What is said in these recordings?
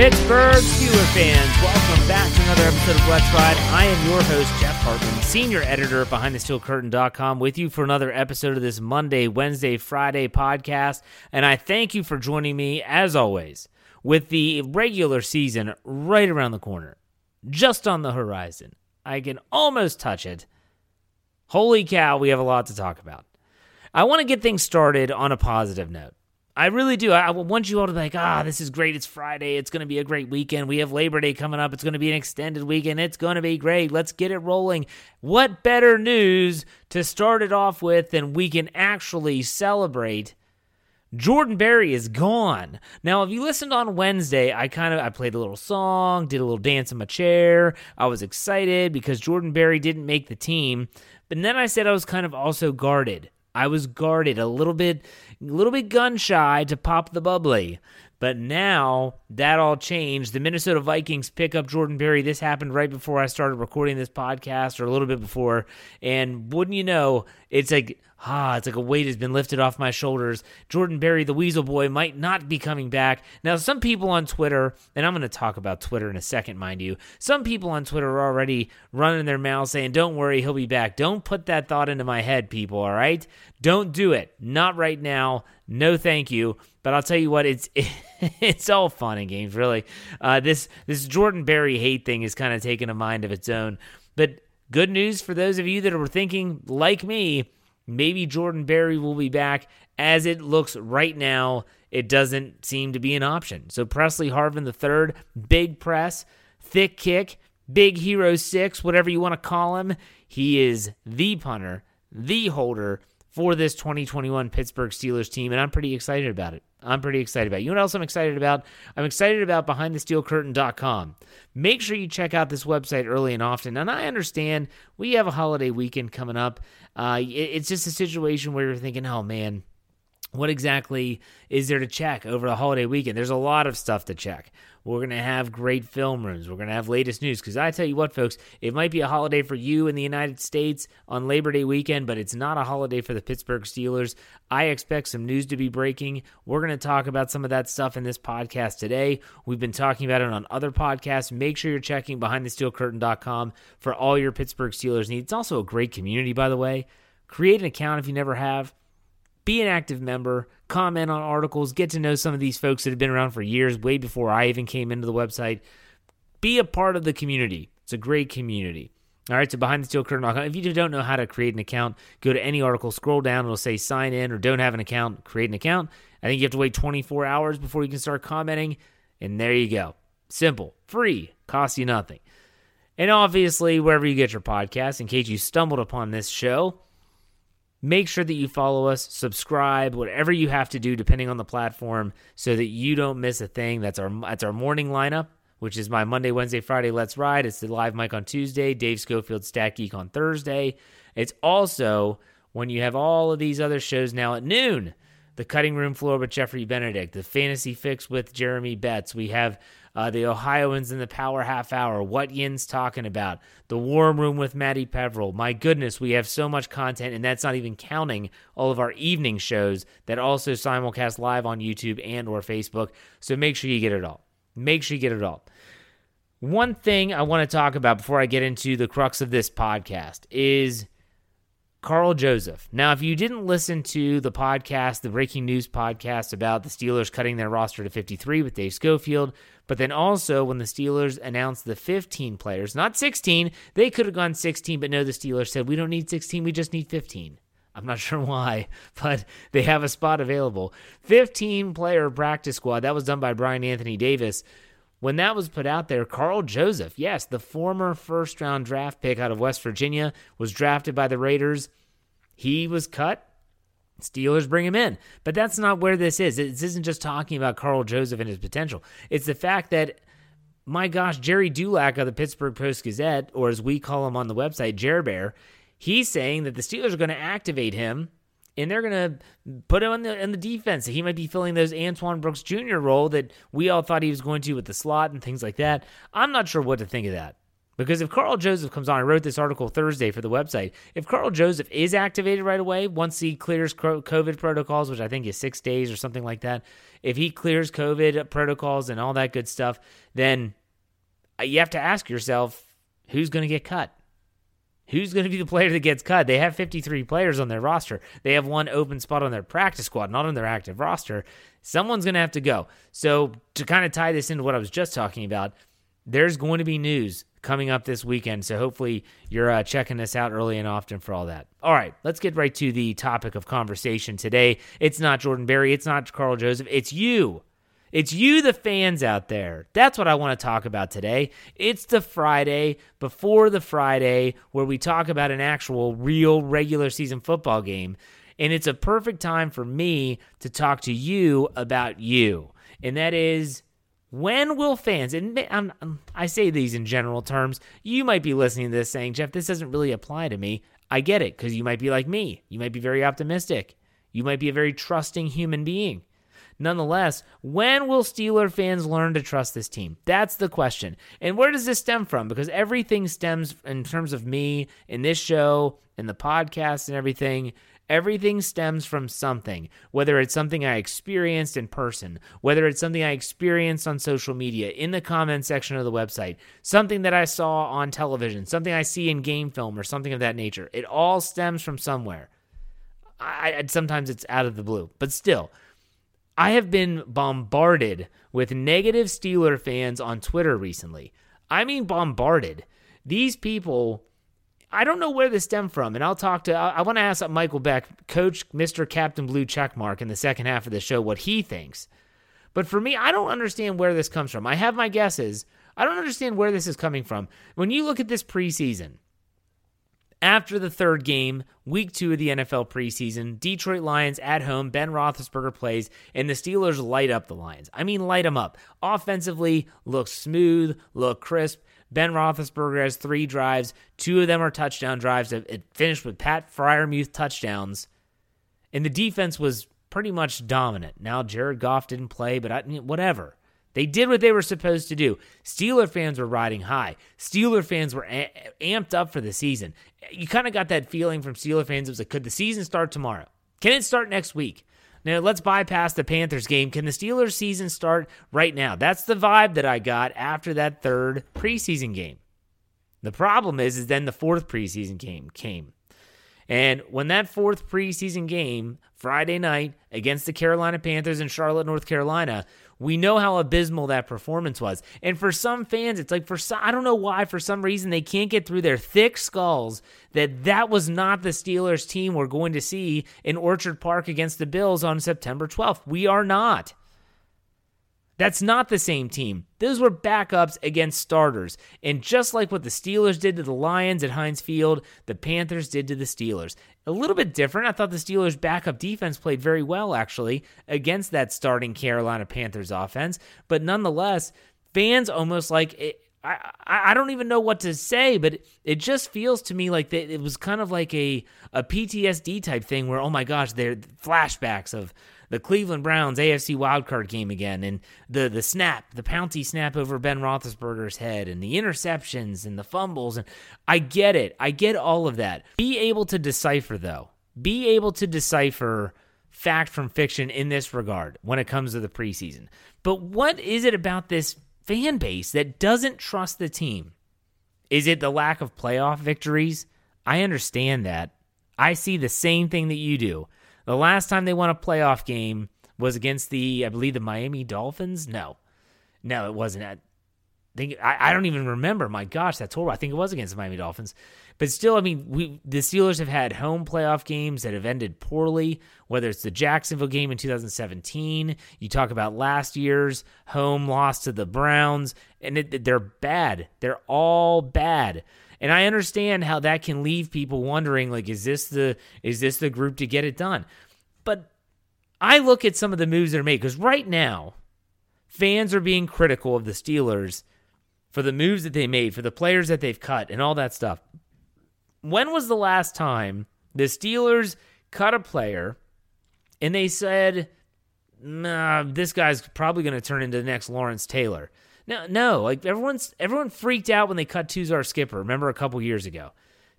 Pittsburgh Steelers fans, welcome back to another episode of Let's Ride. I am your host, Jeff Hartman, senior editor at BehindTheSteelCurtain.com, with you for another episode of this Monday, Wednesday, Friday podcast. And I thank you for joining me, as always, with the regular season right around the corner, just on the horizon. I can almost touch it. Holy cow, we have a lot to talk about. I want to get things started on a positive note. I really do. I want you all to be like, ah, this is great. It's Friday. It's going to be a great weekend. We have Labor Day coming up. It's going to be an extended weekend. It's going to be great. Let's get it rolling. What better news to start it off with than we can actually celebrate? Jordan Berry is gone. Now, if you listened on Wednesday, I kind of I played a little song, did a little dance in my chair. I was excited because Jordan Berry didn't make the team. But then I said I was kind of also guarded. I was guarded a little bit a little bit gun shy to pop the bubbly. But now that all changed. The Minnesota Vikings pick up Jordan Berry. This happened right before I started recording this podcast, or a little bit before. And wouldn't you know, it's like ah, it's like a weight has been lifted off my shoulders. Jordan Berry, the Weasel Boy, might not be coming back. Now, some people on Twitter, and I'm going to talk about Twitter in a second, mind you. Some people on Twitter are already running their mouths saying, "Don't worry, he'll be back." Don't put that thought into my head, people. All right, don't do it. Not right now. No, thank you. But I'll tell you what, it's it's all fun and games, really. Uh, this this Jordan Berry hate thing is kind of taking a mind of its own. But good news for those of you that were thinking like me, maybe Jordan Berry will be back. As it looks right now, it doesn't seem to be an option. So Presley Harvin III, big press, thick kick, big hero six, whatever you want to call him. He is the punter, the holder for this 2021 Pittsburgh Steelers team, and I'm pretty excited about it. I'm pretty excited about it. You know what else I'm excited about? I'm excited about BehindTheSteelCurtain.com. Make sure you check out this website early and often. And I understand we have a holiday weekend coming up. Uh, it's just a situation where you're thinking, oh man, what exactly is there to check over the holiday weekend? There's a lot of stuff to check. We're going to have great film rooms. We're going to have latest news. Because I tell you what, folks, it might be a holiday for you in the United States on Labor Day weekend, but it's not a holiday for the Pittsburgh Steelers. I expect some news to be breaking. We're going to talk about some of that stuff in this podcast today. We've been talking about it on other podcasts. Make sure you're checking behindthesteelcurtain.com for all your Pittsburgh Steelers needs. It's also a great community, by the way. Create an account if you never have be an active member, comment on articles, get to know some of these folks that have been around for years, way before I even came into the website. Be a part of the community. It's a great community. All right, so behind the steel curtain. If you don't know how to create an account, go to any article, scroll down, it'll say sign in or don't have an account, create an account. I think you have to wait 24 hours before you can start commenting, and there you go. Simple, free, costs you nothing. And obviously, wherever you get your podcast, in case you stumbled upon this show, make sure that you follow us, subscribe, whatever you have to do depending on the platform so that you don't miss a thing. That's our that's our morning lineup, which is my Monday, Wednesday, Friday Let's Ride. It's the live mic on Tuesday, Dave Schofield Stack Geek on Thursday. It's also when you have all of these other shows now at noon. The Cutting Room Floor with Jeffrey Benedict, the Fantasy Fix with Jeremy Betts. We have uh, the Ohioans in the Power Half Hour, what Yin's talking about, the Warm Room with Maddie Peverill. My goodness, we have so much content, and that's not even counting all of our evening shows that also simulcast live on YouTube and or Facebook. So make sure you get it all. Make sure you get it all. One thing I want to talk about before I get into the crux of this podcast is Karl Joseph. Now, if you didn't listen to the podcast, the breaking news podcast about the Steelers cutting their roster to 53 with Dave Schofield, but then also when the Steelers announced the 15 players, not 16, they could have gone 16, but no, the Steelers said, we don't need 16, we just need 15. I'm not sure why, but they have a spot available. 15 player practice squad. That was done by Brian Anthony Davis. When that was put out there, Karl Joseph, yes, the former first round draft pick out of West Virginia, was drafted by the Raiders. He was cut. Steelers bring him in. But that's not where this is. This isn't just talking about Karl Joseph and his potential. It's the fact that, my gosh, Gerry Dulac of the Pittsburgh Post Gazette, or as we call him on the website, Jer Bear, he's saying that the Steelers are going to activate him and they're gonna put him on the in the defense. He might be filling those Antoine Brooks Jr. role that we all thought he was going to with the slot and things like that. I'm not sure what to think of that. Because if Karl Joseph comes on, I wrote this article Thursday for the website. If Karl Joseph is activated right away, once he clears COVID protocols, which I think is six days or something like that, if he clears COVID protocols and all that good stuff, then you have to ask yourself who's going to get cut? Who's going to be the player that gets cut? They have 53 players on their roster. They have one open spot on their practice squad, not on their active roster. Someone's going to have to go. So, to kind of tie this into what I was just talking about, there's going to be news coming up this weekend. So hopefully you're uh, checking this out early and often for all that. All right, let's get right to the topic of conversation today. It's not Jordan Berry, it's not Karl Joseph, it's you. It's you, the fans out there. That's what I want to talk about today. It's the Friday before the Friday where we talk about an actual, real regular season football game. And it's a perfect time for me to talk to you about you. And that is when will fans, and I'm, um, um, i say these in general terms, you might be listening to this saying, Jeff, this doesn't really apply to me. I get it because you might be like me. You might be very optimistic. You might be a very trusting human being. Nonetheless, when will Steeler fans learn to trust this team? That's the question. And where does this stem from? Because everything stems in terms of me in this show, in the podcast, and everything Everything stems from something, whether it's something I experienced in person, whether it's something I experienced on social media, in the comment section of the website, something that I saw on television, something I see in game film, or something of that nature. It all stems from somewhere. I, sometimes it's out of the blue, but still, I have been bombarded with negative Steeler fans on Twitter recently. I mean, bombarded. These people I don't know where this stemmed from, and I'll talk to. I, I want to ask Michael Beck, Coach Mister Captain Blue checkmark in the second half of the show, what he thinks. But for me, I don't understand where this comes from. I have my guesses. I don't understand where this is coming from. When you look at this preseason, after the third game, week two of the NFL preseason, Detroit Lions at home, Ben Roethlisberger plays, and the Steelers light up the Lions. I mean, light them up. Offensively, look smooth, look crisp. Ben Roethlisberger has three drives. Two of them are touchdown drives. It finished with Pat Freiermuth touchdowns. And the defense was pretty much dominant. Now, Jared Goff didn't play, but I, whatever. They did what they were supposed to do. Steeler fans were riding high. Steeler fans were a- amped up for the season. You kind of got that feeling from Steeler fans. It was like, could the season start tomorrow? Can it start next week? Now, let's bypass the Panthers game. Can the Steelers season start right now? That's the vibe that I got after that third preseason game. The problem is, is then the fourth preseason game came. And when that fourth preseason game, Friday night against the Carolina Panthers in Charlotte, North Carolina, we know how abysmal that performance was. And for some fans, it's like for some, I don't know why for some reason they can't get through their thick skulls that that was not the Steelers team we're going to see in Orchard Park against the Bills on September 12th. We are not. That's not the same team. Those were backups against starters. And just like what the Steelers did to the Lions at Heinz Field, the Panthers did to the Steelers. A little bit different. I thought the Steelers' backup defense played very well, actually, against that starting Carolina Panthers offense. But nonetheless, fans almost like it, I, I don't even know what to say, but it just feels to me like it was kind of like a, a PTSD type thing where, oh my gosh, they're flashbacks of the Cleveland Browns AFC wildcard game again, and the the snap, the Pouncey snap over Ben Roethlisberger's head, and the interceptions and the fumbles, and I get it, I get all of that. Be able to decipher though, be able to decipher fact from fiction in this regard when it comes to the preseason. But what is it about this fan base that doesn't trust the team? Is it the lack of playoff victories? I understand that. I see the same thing that you do. The last time they won a playoff game was against the, I believe, the Miami Dolphins. No, no, it wasn't. I think I, I don't even remember. My gosh, that's horrible. I think it was against the Miami Dolphins. But still, I mean, we the Steelers have had home playoff games that have ended poorly. Whether it's the Jacksonville game in 2017, you talk about last year's home loss to the Browns, and it, they're bad. They're all bad. And I understand how that can leave people wondering like is this the is this the group to get it done? But I look at some of the moves that are made cuz right now fans are being critical of the Steelers for the moves that they made, for the players that they've cut and all that stuff. When was the last time the Steelers cut a player, and they said, nah, this guy's probably going to turn into the next Lawrence Taylor. No, no, like everyone's everyone freaked out when they cut Tuzar Skipper. Remember a couple years ago,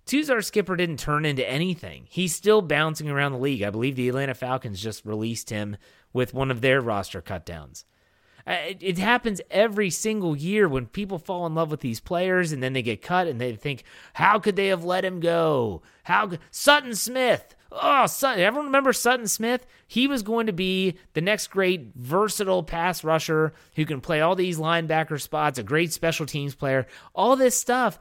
Tuzar Skipper didn't turn into anything. He's still bouncing around the league. I believe the Atlanta Falcons just released him with one of their roster cutdowns. Uh, it, it happens every single year when people fall in love with these players and then they get cut and they think, how could they have let him go? How Sutton Smith? Oh, Sutton. Everyone remember Sutton Smith? He was going to be the next great versatile pass rusher who can play all these linebacker spots, a great special teams player, all this stuff.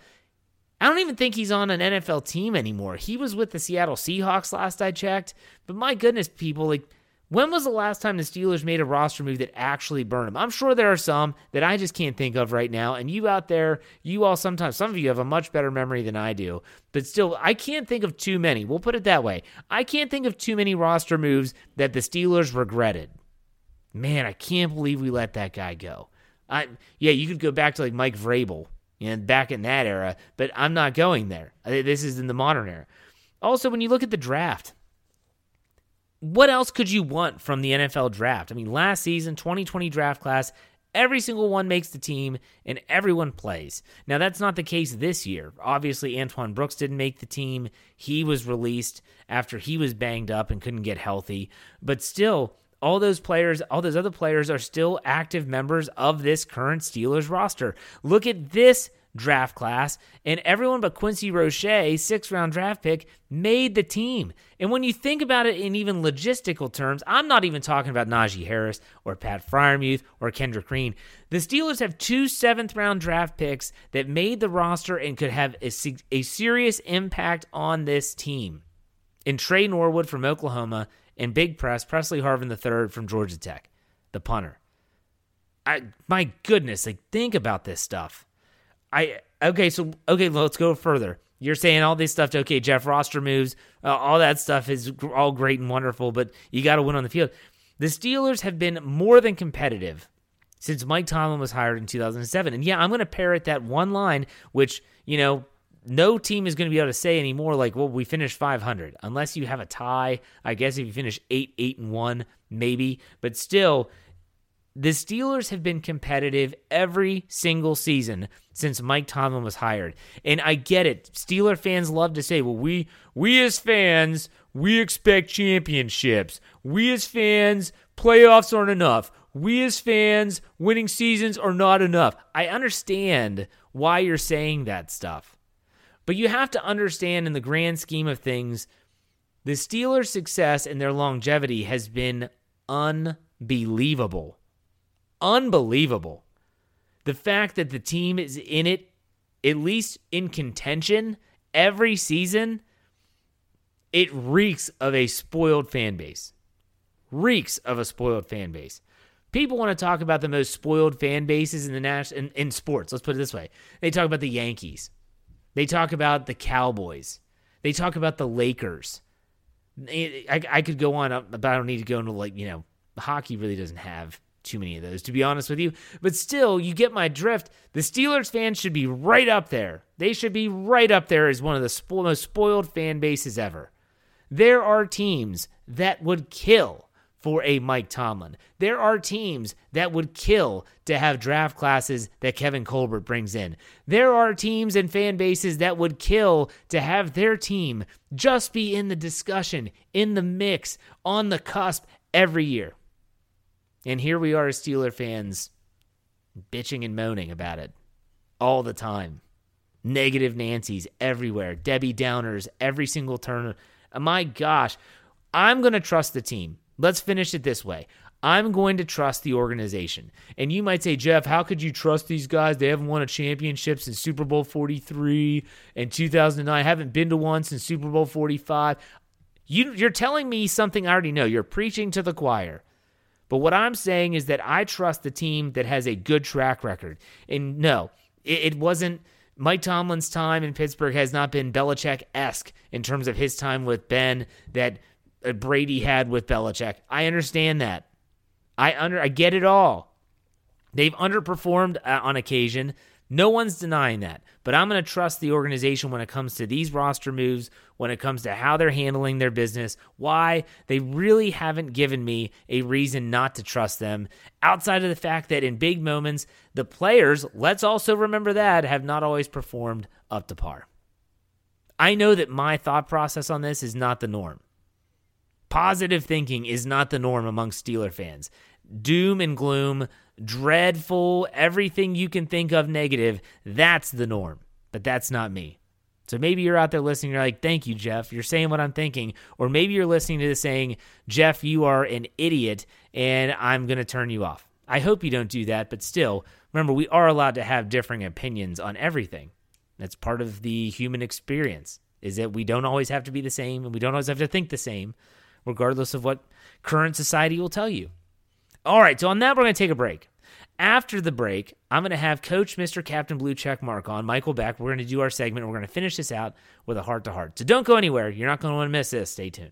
I don't even think he's on an NFL team anymore. He was with the Seattle Seahawks last I checked. But my goodness, people, like when was the last time the Steelers made a roster move that actually burned them? I'm sure there are some that I just can't think of right now. And you out there, you all sometimes, some of you have a much better memory than I do. But still, I can't think of too many. We'll put it that way. I can't think of too many roster moves that the Steelers regretted. Man, I can't believe we let that guy go. I yeah, you could go back to like Mike Vrabel, and back in that era, but I'm not going there. This is in the modern era. Also, when you look at the draft, what else could you want from the NFL draft? I mean, last season, 2020 draft class, every single one makes the team and everyone plays. Now, that's not the case this year. Obviously, Antoine Brooks didn't make the team. He was released after he was banged up and couldn't get healthy. But still, all those players, all those other players are still active members of this current Steelers roster. Look at this draft class, and everyone but Quincy Roche, six round draft pick, made the team. And when you think about it in even logistical terms, I'm not even talking about Najee Harris or Pat Freiermuth or Kendrick Green. The Steelers have two seventh round draft picks that made the roster and could have a, a serious impact on this team. In Tre Norwood from Oklahoma and Big Press, Presley Harvin III from Georgia Tech, the punter. I, my goodness, like think about this stuff. I okay, so okay, let's go further. You're saying all this stuff. Okay, Jeff roster moves, uh, all that stuff is all great and wonderful, but you got to win on the field. The Steelers have been more than competitive since Mike Tomlin was hired in 2007. And yeah, I'm going to parrot that one line, which you know no team is going to be able to say anymore. Like, well, we finished 500, unless you have a tie. I guess if you finish eight, eight and one, maybe, but still, the Steelers have been competitive every single season since Mike Tomlin was hired. And I get it. Steeler fans love to say, "Well, we we as fans, we expect championships. We as fans, playoffs aren't enough. We as fans, winning seasons are not enough." I understand why you're saying that stuff. But you have to understand in the grand scheme of things, the Steelers' success and their longevity has been unbelievable unbelievable. The fact that the team is in it, at least in contention, every season, it reeks of a spoiled fan base. Reeks of a spoiled fan base. People want to talk about the most spoiled fan bases in the national in, in sports. Let's put it this way: they talk about the Yankees, they talk about the Cowboys, they talk about the Lakers. I, I could go on, but I don't need to go into like you know, hockey really doesn't have too many of those, to be honest with you. But still, you get my drift. The Steelers fans should be right up there. They should be right up there as one of the spo- most spoiled fan bases ever. There are teams that would kill for a Mike Tomlin. There are teams that would kill to have draft classes that Kevin Colbert brings in. There are teams and fan bases that would kill to have their team just be in the discussion, in the mix, on the cusp every year. And here we are as Steeler fans bitching and moaning about it all the time. Negative Nancy's everywhere, Debbie Downers every single turn. Uh, my gosh, I'm going to trust the team. Let's finish it this way. I'm going to trust the organization. And you might say, Jeff, how could you trust these guys? They haven't won a championship since Super Bowl 43 and 2009, haven't been to one since Super Bowl 45. You, you're telling me something I already know. You're preaching to the choir. But what I'm saying is that I trust the team that has a good track record. And no, it, it wasn't. Mike Tomlin's time in Pittsburgh has not been Belichick esque in terms of his time with Ben that uh, Brady had with Belichick. I understand that. I under I get it all. They've underperformed uh, on occasion. No one's denying that. But I'm going to trust the organization when it comes to these roster moves, when it comes to how they're handling their business. Why? They really haven't given me a reason not to trust them outside of the fact that in big moments, the players, let's also remember that, have not always performed up to par. I know that my thought process on this is not the norm. Positive thinking is not the norm among Steeler fans. Doom and gloom, dreadful, everything you can think of negative, that's the norm. But that's not me. So maybe you're out there listening, you're like, thank you, Jeff. You're saying what I'm thinking. Or maybe you're listening to this saying, Jeff, you are an idiot, and I'm going to turn you off. I hope you don't do that, but still, remember, we are allowed to have differing opinions on everything. That's part of the human experience, is that we don't always have to be the same, and we don't always have to think the same regardless of what current society will tell you. All right, so on that, we're going to take a break. After the break, I'm going to have Coach Mr. Captain Blue Check Mark on, Michael Beck. We're going to do our segment. We're going to finish this out with a heart to heart. So don't go anywhere. You're not going to want to miss this. Stay tuned.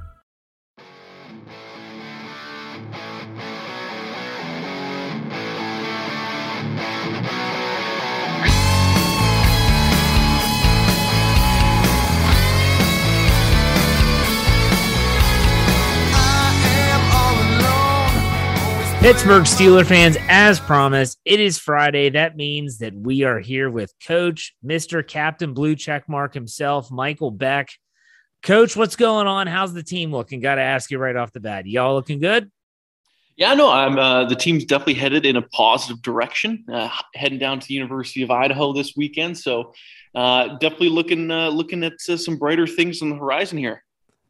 Pittsburgh Steeler fans, as promised, it is Friday. That means that we are here with Coach, Mr. Captain Blue Checkmark himself, Michael Beck. Coach, what's going on? How's the team looking? Got to ask you right off the bat. Y'all looking good? Yeah, no, I'm. Uh, the team's definitely headed in a positive direction. Uh, heading down to the University of Idaho this weekend, so uh, definitely looking uh, looking at uh, some brighter things on the horizon here.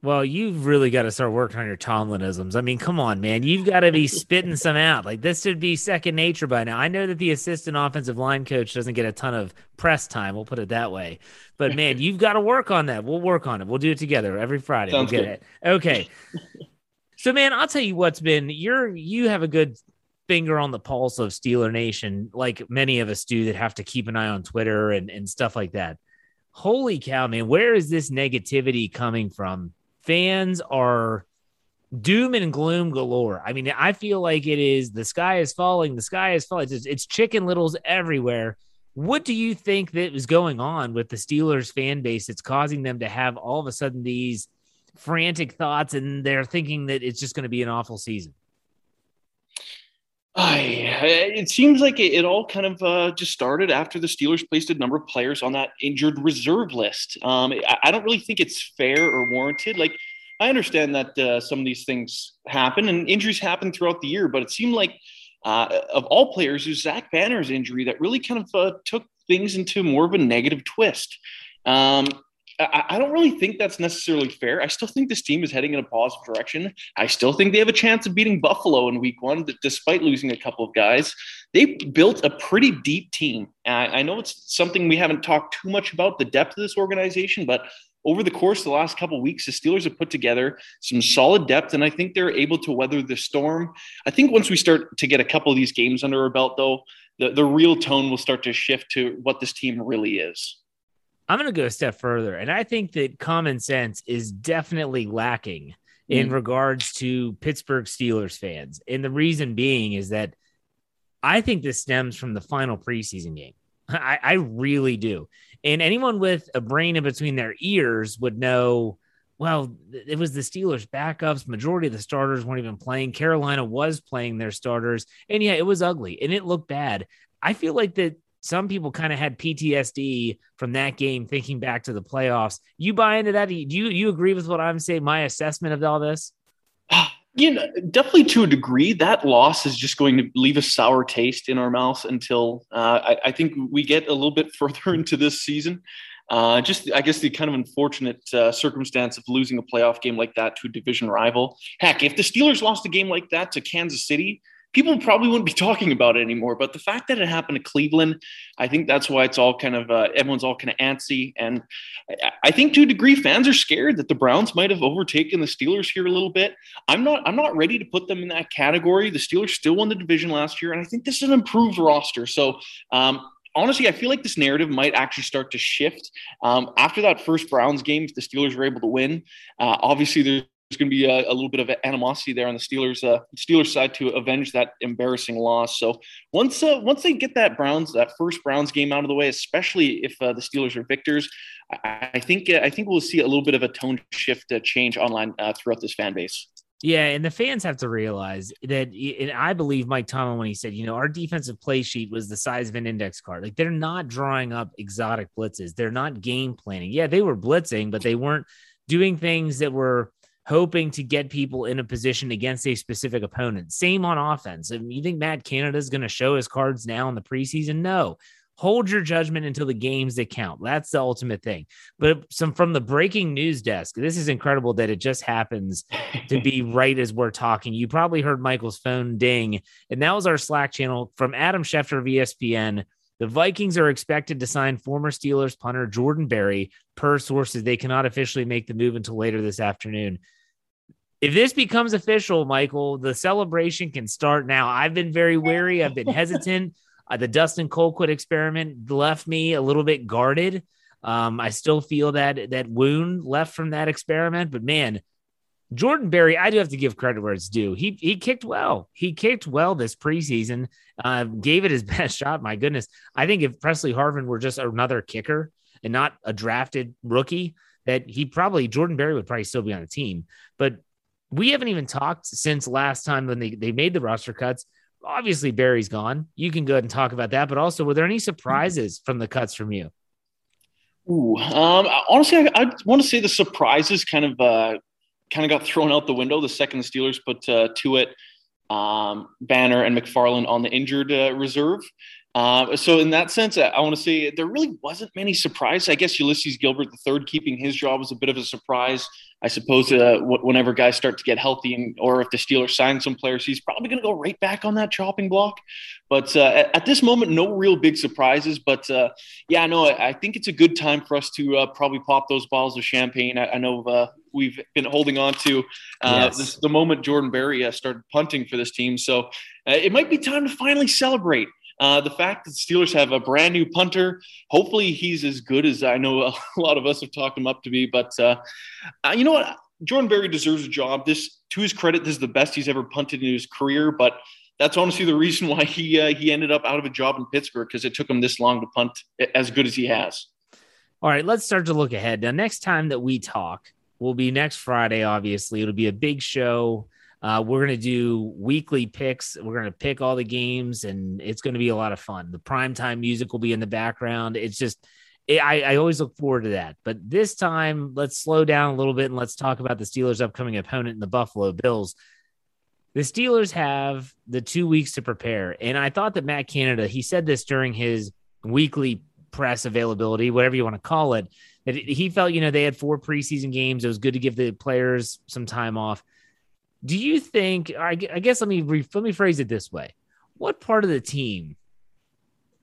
Well, you've really got to start working on your Tomlinisms. I mean, come on, man. You've got to be spitting some out. Like this should be second nature by now. I know that the assistant offensive line coach doesn't get a ton of press time. We'll put it that way. But man, you've got to work on that. We'll work on it. We'll do it together every Friday. Sounds we'll get good. it. Okay. so, man, I'll tell you what's been. You're you have a good finger on the pulse of Steeler Nation, like many of us do that have to keep an eye on Twitter and and stuff like that. Holy cow, man! Where is this negativity coming from? Fans are doom and gloom galore. I mean, I feel like it is the sky is falling, the sky is falling. It's, it's chicken littles everywhere. What do you think that is going on with the Steelers fan base that's causing them to have all of a sudden these frantic thoughts and they're thinking that it's just going to be an awful season? I, it seems like it, it all kind of uh, just started after the Steelers placed a number of players on that injured reserve list. Um, I, I, don't really think it's fair or warranted. Like, I understand that uh, some of these things happen and injuries happen throughout the year, but it seemed like uh, of all players, it was Zach Banner's injury that really kind of uh, took things into more of a negative twist. Um, I, don't really think that's necessarily fair. I still think this team is heading in a positive direction. I still think they have a chance of beating Buffalo in week one, despite losing a couple of guys. They built a pretty deep team. I, I know it's something we haven't talked too much about the depth of this organization, but over the course of the last couple weeks, the Steelers have put together some solid depth, and I think they're able to weather the storm. I think once we start to get a couple of these games under our belt, though, the, the real tone will start to shift to what this team really is. I'm going to go a step further. And I think that common sense is definitely lacking in Mm. regards to Pittsburgh Steelers fans. And the reason being is that I think this stems from the final preseason game. I, I really do. And anyone with a brain in between their ears would know well, it was the Steelers backups. Majority of the starters weren't even playing. Carolina was playing their starters. And yeah, it was ugly and it looked bad. I feel like that some people kind of had PTSD from that game thinking back to the playoffs. You buy into that? Do you you agree with what I'm saying? My assessment of all this? You know, definitely to a degree, that loss is just going to leave a sour taste in our mouths until uh, I, I think we get a little bit further into this season. Uh, just, I guess, the kind of unfortunate uh, circumstance of losing a playoff game like that to a division rival. Heck, if the Steelers lost a game like that to Kansas City, people probably wouldn't be talking about it anymore. But the fact that it happened to Cleveland, I think that's why it's all kind of uh, everyone's all kind of antsy, and I, think to a degree, fans are scared that the Browns might have overtaken the Steelers here a little bit. I'm not. I'm not ready to put them in that category. The Steelers still won the division last year, and I think this is an improved roster. So. Um, honestly, I feel like this narrative might actually start to shift um, after that first Browns game. If the Steelers were able to win, uh, obviously there's going to be a, a, little bit of animosity there on the Steelers uh, Steelers side to avenge that embarrassing loss. So once uh, once they get that Browns that first Browns game out of the way, especially if uh, the Steelers are victors, I, I think uh, I think we'll see a little bit of a tone shift uh, change online uh, throughout this fan base. Yeah, and the fans have to realize that, and I believe Mike Tomlin when he said, you know, our defensive play sheet was the size of an index card. Like they're not drawing up exotic blitzes. They're not game planning. Yeah, they were blitzing, but they weren't doing things that were hoping to get people in a position against a specific opponent. Same on offense. I mean, you think Matt Canada is going to show his cards now in the preseason? No hold your judgment until the games that count. That's the ultimate thing. But some from the breaking news desk, this is incredible that it just happens to be right as we're talking. You probably heard Michael's phone ding, and that was our Slack channel from Adam Schefter of ESPN. The Vikings are expected to sign former Steelers punter Jordan Berry. Per sources, they cannot officially make the move until later this afternoon. If this becomes official, Michael, the celebration can start now. I've been very wary. I've been hesitant. Uh, the Dustin Colquitt experiment left me a little bit guarded. Um, I still feel that that wound left from that experiment, but man, Jordan Berry, I do have to give credit where it's due. He he kicked well. He kicked well this preseason. Uh, gave it his best shot. My goodness, I think if Presley Harvin were just another kicker and not a drafted rookie, that he probably Jordan Berry would probably still be on the team. But we haven't even talked since last time when they, they made the roster cuts obviously Berry's gone. You can go ahead and talk about that, but also were there any surprises from the cuts from you? Ooh, um, honestly, I, I want to say the surprises kind of uh, kind of got thrown out the window the second the Steelers put uh, it um, Banner, and McFarland on the injured uh, reserve. Uh, so in that sense, I, I want to say there really wasn't many surprises. I guess Ulysses Gilbert the third keeping his job was a bit of a surprise. I suppose uh, whenever guys start to get healthy, and, or if the Steelers sign some players, he's probably going to go right back on that chopping block. But uh, at, at, this moment, no real big surprises. But uh, yeah, no, I, I, think it's a good time for us to uh, probably pop those bottles of champagne. I, I know uh, we've been holding on to uh, yes. this, the moment Jordan Berry started punting for this team, so it might be time to finally celebrate. Uh, the fact that Steelers have a brand new punter, hopefully he's as good as I know a lot of us have talked him up to be. But uh, uh, you know what? Jordan Berry deserves a job. This, to his credit, this is the best he's ever punted in his career. But that's honestly the reason why he uh, he ended up out of a job in Pittsburgh because it took him this long to punt as good as he has. All right, let's start to look ahead. Now, next time that we talk will be next Friday. Obviously, it'll be a big show. Uh, we're going to do weekly picks. We're going to pick all the games, and it's going to be a lot of fun. The primetime music will be in the background. It's just, it, I, I always look forward to that. But this time, let's slow down a little bit and let's talk about the Steelers' upcoming opponent in the Buffalo Bills. The Steelers have the two weeks to prepare. And I thought that Matt Canada, he said this during his weekly press availability, whatever you want to call it, that he felt, you know, they had four preseason games. It was good to give the players some time off. Do you think? I guess let me let me phrase it this way: What part of the team,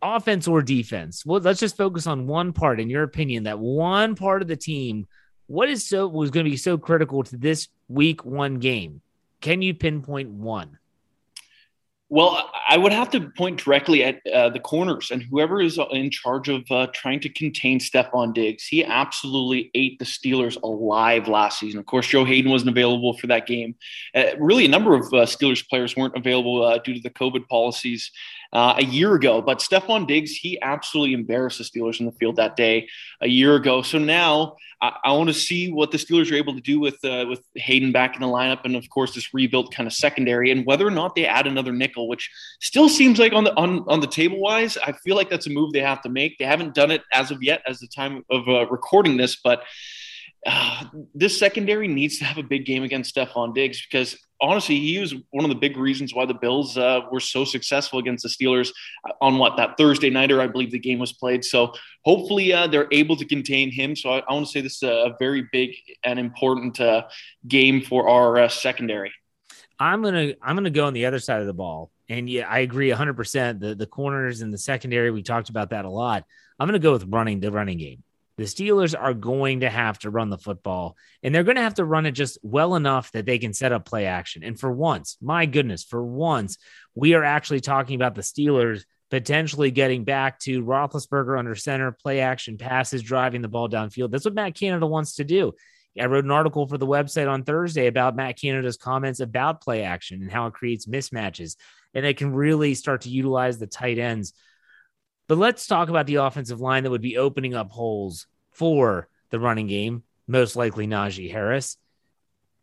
offense or defense? Well, let's just focus on one part. In your opinion, that one part of the team, what is so was going to be so critical to this week one game? Can you pinpoint one? Well, I would have to point directly at uh, the corners and whoever is in charge of uh, trying to contain Stefon Diggs. He absolutely ate the Steelers alive last season. Of course, Joe Haden wasn't available for that game. Uh, really, a number of uh, Steelers players weren't available uh, due to the COVID policies uh, a year ago. But Stefon Diggs, he absolutely embarrassed the Steelers in the field that day a year ago. So now I, I want to see what the Steelers are able to do with uh, with Haden back in the lineup, and of course this rebuilt kind of secondary, and whether or not they add another nickel, which still seems like on the on, on the table wise, I feel like that's a move they have to make. They haven't done it as of yet, as the time of uh, recording this, but uh, this secondary needs to have a big game against Stefon Diggs because honestly, he was one of the big reasons why the Bills uh, were so successful against the Steelers on what that Thursday nighter, I believe the game was played. So hopefully uh, they're able to contain him. So I, I want to say this is a, very big and important uh, game for our uh, secondary. I'm gonna I'm gonna go on the other side of the ball, and yeah, I agree 100. percent The the corners and the secondary, we talked about that a lot. I'm gonna go with running the running game. The Steelers are going to have to run the football, and they're going to have to run it just well enough that they can set up play action. And for once, my goodness, for once, we are actually talking about the Steelers potentially getting back to Roethlisberger under center, play action passes, driving the ball downfield. That's what Matt Canada wants to do. I wrote an article for the website on Thursday about Matt Canada's comments about play action and how it creates mismatches, and they can really start to utilize the tight ends but let's talk about the offensive line that would be opening up holes for the running game, most likely Najee Harris.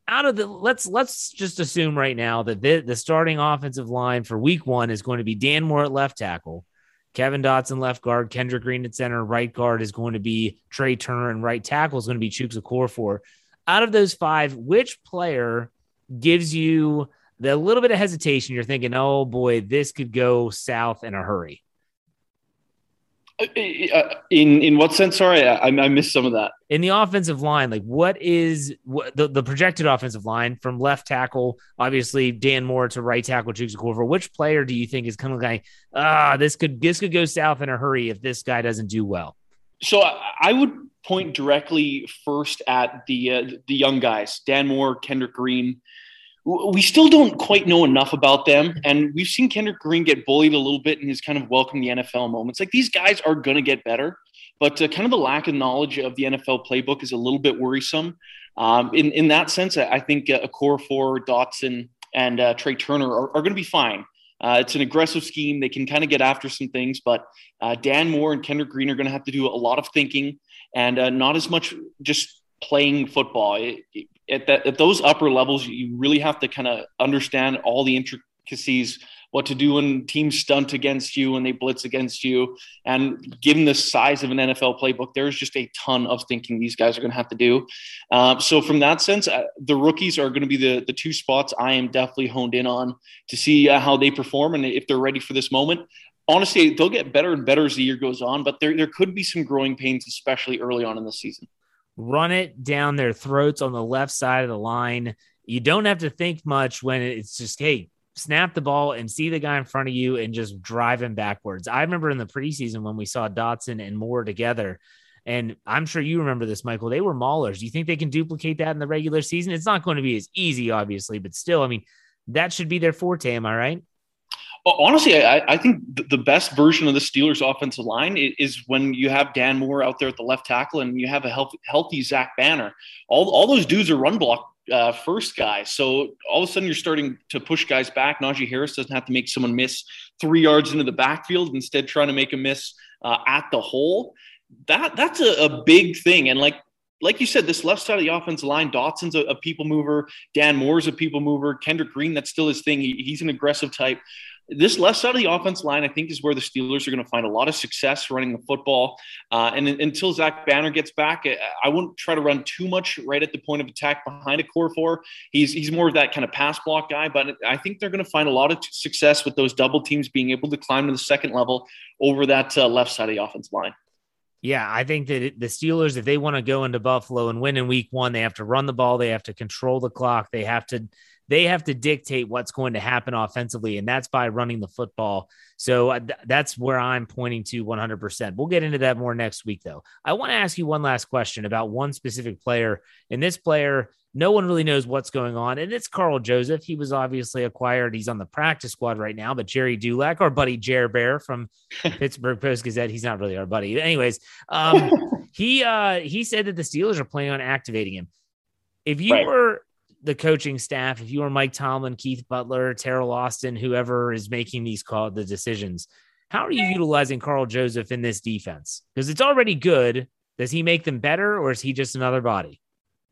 Out of the let's let's just assume right now that the, the starting offensive line for week one is going to be Dan Moore at left tackle, Kevin Dotson left guard, Kendrick Green at center, right guard is going to be Trai Turner, and right tackle is going to be Chuks Okorafor. Out of those five, which player gives you the little bit of hesitation? You're thinking, oh boy, this could go south in a hurry. In in what sense? Sorry, I, I missed some of that. In the offensive line, like what is what, the, the projected offensive line from left tackle? Obviously, Dan Moore to right tackle, Chuks Okorafor. Which player do you think is kind of like ah, this could this could go south in a hurry if this guy doesn't do well? So I would point directly first at the uh, the young guys, Dan Moore, Kendrick Green we still don't quite know enough about them. And we've seen Kendrick Green get bullied a little bit in his kind of welcome the NFL moments. Like these guys are going to get better, but uh, kind of the lack of knowledge of the NFL playbook is a little bit worrisome. Um, in, in that sense, I think uh, Okorafor, Dotson, and uh, Trai Turner are, are going to be fine. Uh, it's an aggressive scheme. They can kind of get after some things, but uh, Dan Moore and Kendrick Green are going to have to do a lot of thinking and uh, not as much just playing football. It, it, at, that, at those upper levels, you really have to kind of understand all the intricacies, what to do when teams stunt against you and they blitz against you. And given the size of an NFL playbook, there's just a ton of thinking these guys are going to have to do. Uh, so from that sense, uh, the rookies are going to be the, the two spots I am definitely honed in on to see uh, how they perform and if they're ready for this moment honestly, they'll get better and better as the year goes on, but there, there could be some growing pains, especially early on in the season run it down their throats on the left side of the line. You don't have to think much when it's just, hey, snap the ball and see the guy in front of you and just drive him backwards. I remember in the preseason when we saw Dotson and Moore together. And I'm sure you remember this, Michael. They were maulers. Do you think they can duplicate that in the regular season? It's not going to be as easy, obviously, but still, I mean, that should be their forte. Am I right? Honestly, I, I, think the best version of the Steelers' offensive line is when you have Dan Moore out there at the left tackle and you have a healthy, healthy Zach Banner. All, all those dudes are run block uh, first guys. So all of a sudden you're starting to push guys back. Najee Harris doesn't have to make someone miss three yards into the backfield, instead trying to make a miss uh, at the hole. That that's a, a big thing. And like like you said, this left side of the offensive line, Dotson's a, a, people mover. Dan Moore's a people mover. Kendrick Green, that's still his thing. He, he's an aggressive type this left side of the offense line, I think, is where the Steelers are going to find a lot of success running the football. Uh, and until Zach Banner gets back, I wouldn't try to run too much right at the point of attack behind Okorafor. He's he's more of that kind of pass block guy, but I think they're going to find a lot of success with those double teams being able to climb to the second level over that uh, left side of the offense line. Yeah, I think that the Steelers, if they want to go into Buffalo and win in week one, they have to run the ball, they have to control the clock, they have to they have to dictate what's going to happen offensively, and that's by running the football. So uh, th- that's where I'm pointing to 100%. We'll get into that more next week, though. I want to ask you one last question about one specific player. And this player, no one really knows what's going on, and it's Karl Joseph. He was obviously acquired. He's on the practice squad right now, but Gerry Dulac, our buddy Jer Bear from Pittsburgh Post Gazette, he's not really our buddy. Anyways, um, he uh, he said that the Steelers are planning on activating him. If you right. were the coaching staff, if you are Mike Tomlin, Keith Butler, Teryl Austin, whoever is making these call the decisions, how are you utilizing Karl Joseph in this defense? Because it's already good. Does he make them better, or is he just another body?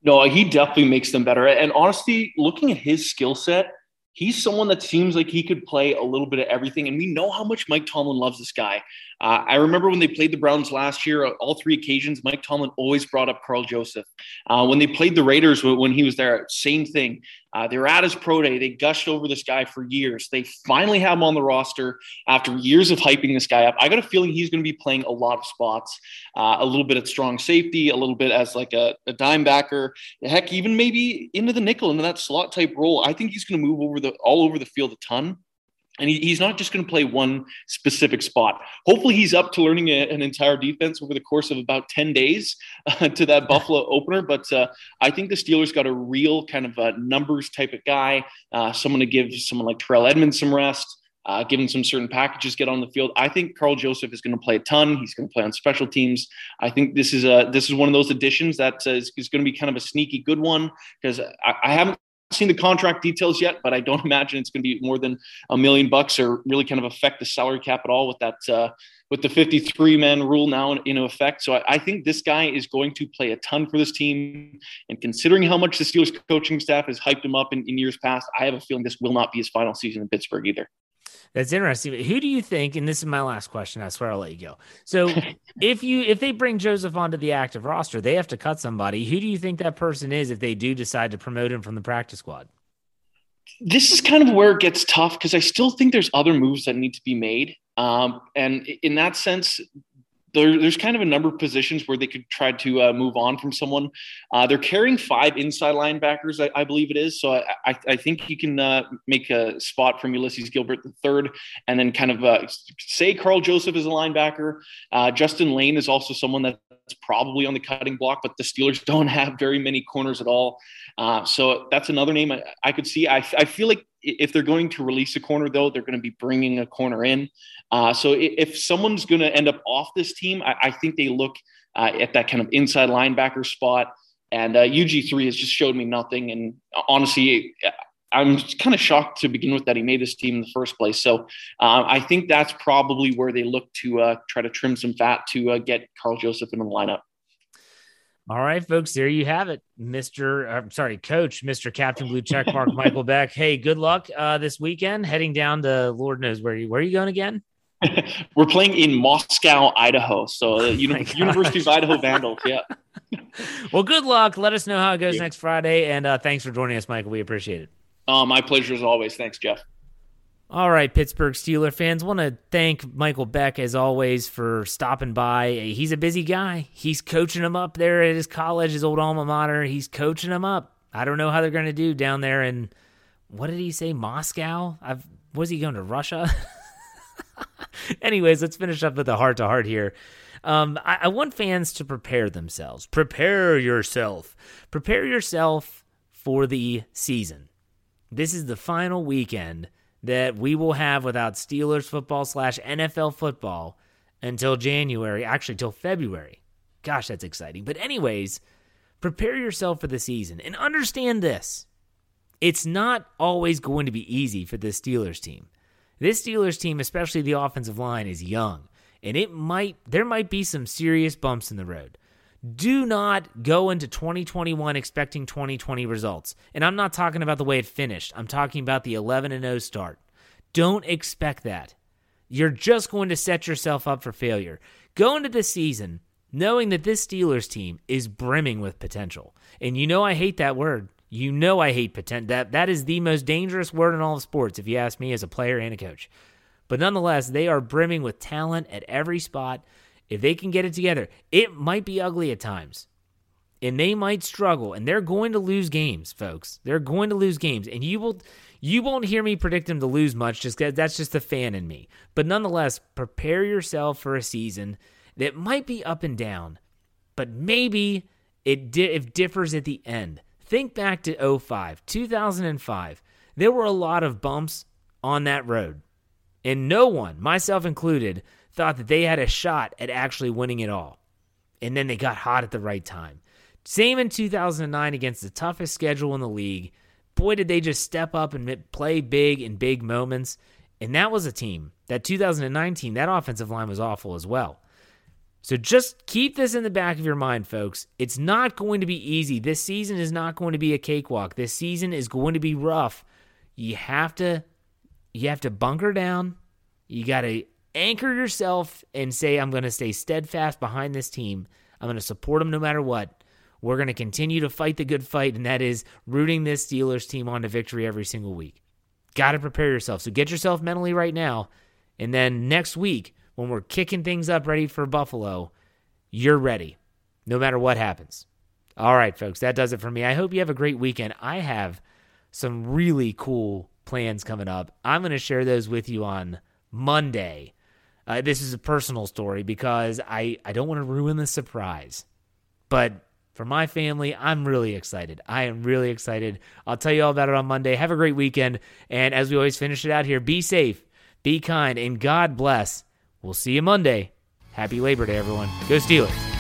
No, he definitely makes them better. And honestly, looking at his skill set, he's someone that seems like he could play a little bit of everything. And we know how much Mike Tomlin loves this guy. Uh, I remember when they played the Browns last year, all three occasions, Mike Tomlin always brought up Karl Joseph. Uh, when they played the Raiders when he was there, same thing. Uh, they were at his pro day. They gushed over this guy for years. They finally have him on the roster after years of hyping this guy up. I got a feeling he's going to be playing a lot of spots, uh, a little bit at strong safety, a little bit as like a, a dime backer, heck, even maybe into the nickel, into that slot type role. I think he's going to move over the all over the field a ton. And he, he's not just going to play one specific spot. Hopefully, he's up to learning a, an entire defense over the course of about 10 days uh, to that Buffalo opener. But uh, I think the Steelers got a real kind of a numbers type of guy, uh, someone to give someone like Terrell Edmunds some rest. Uh, given some certain packages get on the field. I think Karl Joseph is going to play a ton. He's going to play on special teams. I think this is a this is one of those additions that is, is going to be kind of a sneaky good one because I, I haven't seen the contract details yet, but I don't imagine it's going to be more than a million bucks or really kind of affect the salary cap at all with that uh, with the 53 man rule now in, in effect. So I, I, think this guy is going to play a ton for this team. And considering how much the Steelers coaching staff has hyped him up in, in years past, I have a feeling this will not be his final season in Pittsburgh either. That's interesting. Who do you think? And this is my last question. I swear I'll let you go. So, if you if they bring Joseph onto the active roster, they have to cut somebody. Who do you think that person is if they do decide to promote him from the practice squad? This is kind of where it gets tough because I still think there's other moves that need to be made. Um, and in that sense, there, there's kind of a number of positions where they could try to uh, move on from someone. Uh, they're carrying five inside linebackers, I, I believe it is. So I, I, I think you can uh, make a spot from Ulysses Gilbert third, and then kind of uh, say Karl Joseph is a linebacker. Uh, Justin Lane is also someone that's probably on the cutting block, but the Steelers don't have very many corners at all. Uh, so that's another name I, I could see. I, I feel like if they're going to release a corner, though, they're going to be bringing a corner in. Uh, so if someone's going to end up off this team, I, I think they look uh, at that kind of inside linebacker spot. And uh, UG3 has just showed me nothing. And honestly, I'm kind of shocked to begin with that he made this team in the first place. So uh, I think that's probably where they look to uh, try to trim some fat to uh, get Karl Joseph in the lineup. All right, folks, there you have it, Mister. I'm uh, sorry, Coach, Mister Captain Blue Checkmark, Michael Beck. Hey, good luck uh, this weekend. Heading down to Lord knows where you where are you going again? We're playing in Moscow, Idaho. So uh, oh University of Idaho Vandals. Yeah. well, good luck. Let us know how it goes next Friday, and uh, thanks for joining us, Michael. We appreciate it. Uh, my pleasure as always. Thanks, Jeff. All right, Pittsburgh Steeler fans, want to thank Michael Beck as always for stopping by. He's a busy guy. He's coaching them up there at his college, his old alma mater. He's coaching them up. I don't know how they're going to do down there in what did he say, Moscow? I've was he going to Russia? Anyways, let's finish up with a heart to heart here. Um, I, I want fans to prepare themselves. Prepare yourself. Prepare yourself for the season. This is the final weekend that we will have without Steelers football slash NFL football until January, actually till February. Gosh, that's exciting. But, anyways, prepare yourself for the season and understand this. It's not always going to be easy for this Steelers team. This Steelers team, especially the offensive line, is young, and it might there might be some serious bumps in the road. Do not go into 2021 expecting 2020 results. And I'm not talking about the way it finished. I'm talking about the 11 and 0 start. Don't expect that. You're just going to set yourself up for failure. Go into this season knowing that this Steelers team is brimming with potential. And you know I hate that word. You know I hate potential. That that is the most dangerous word in all of sports if you ask me as a player and a coach. But nonetheless, they are brimming with talent at every spot. If they can get it together, it might be ugly at times. And they might struggle and they're going to lose games, folks. They're going to lose games and you will you won't hear me predict them to lose much just cuz that's just the fan in me. But nonetheless, prepare yourself for a season that might be up and down, but maybe it, di- differs at the end. Think back to 05, 2005. There were a lot of bumps on that road. And no one, myself included, thought that they had a shot at actually winning it all. And then they got hot at the right time. Same in 2009 against the toughest schedule in the league. Boy, did they just step up and play big in big moments. And that was a team that 2019, that offensive line was awful as well. So just keep this in the back of your mind, folks. It's not going to be easy. This season is not going to be a cakewalk. This season is going to be rough. You have to you have to bunker down. You got to anchor yourself and say I'm going to stay steadfast behind this team. I'm going to support them no matter what. We're going to continue to fight the good fight and that is rooting this Steelers team on to victory every single week. Got to prepare yourself. So get yourself mentally right now and then next week when we're kicking things up ready for Buffalo, you're ready no matter what happens. All right, folks, that does it for me. I hope you have a great weekend. I have some really cool plans coming up. I'm going to share those with you on Monday. Uh, this is a personal story because I, I don't want to ruin the surprise. But for my family, I'm really excited. I am really excited. I'll tell you all about it on Monday. Have a great weekend. And as we always finish it out here, be safe, be kind, and God bless. We'll see you Monday. Happy Labor Day, everyone. Go Steelers.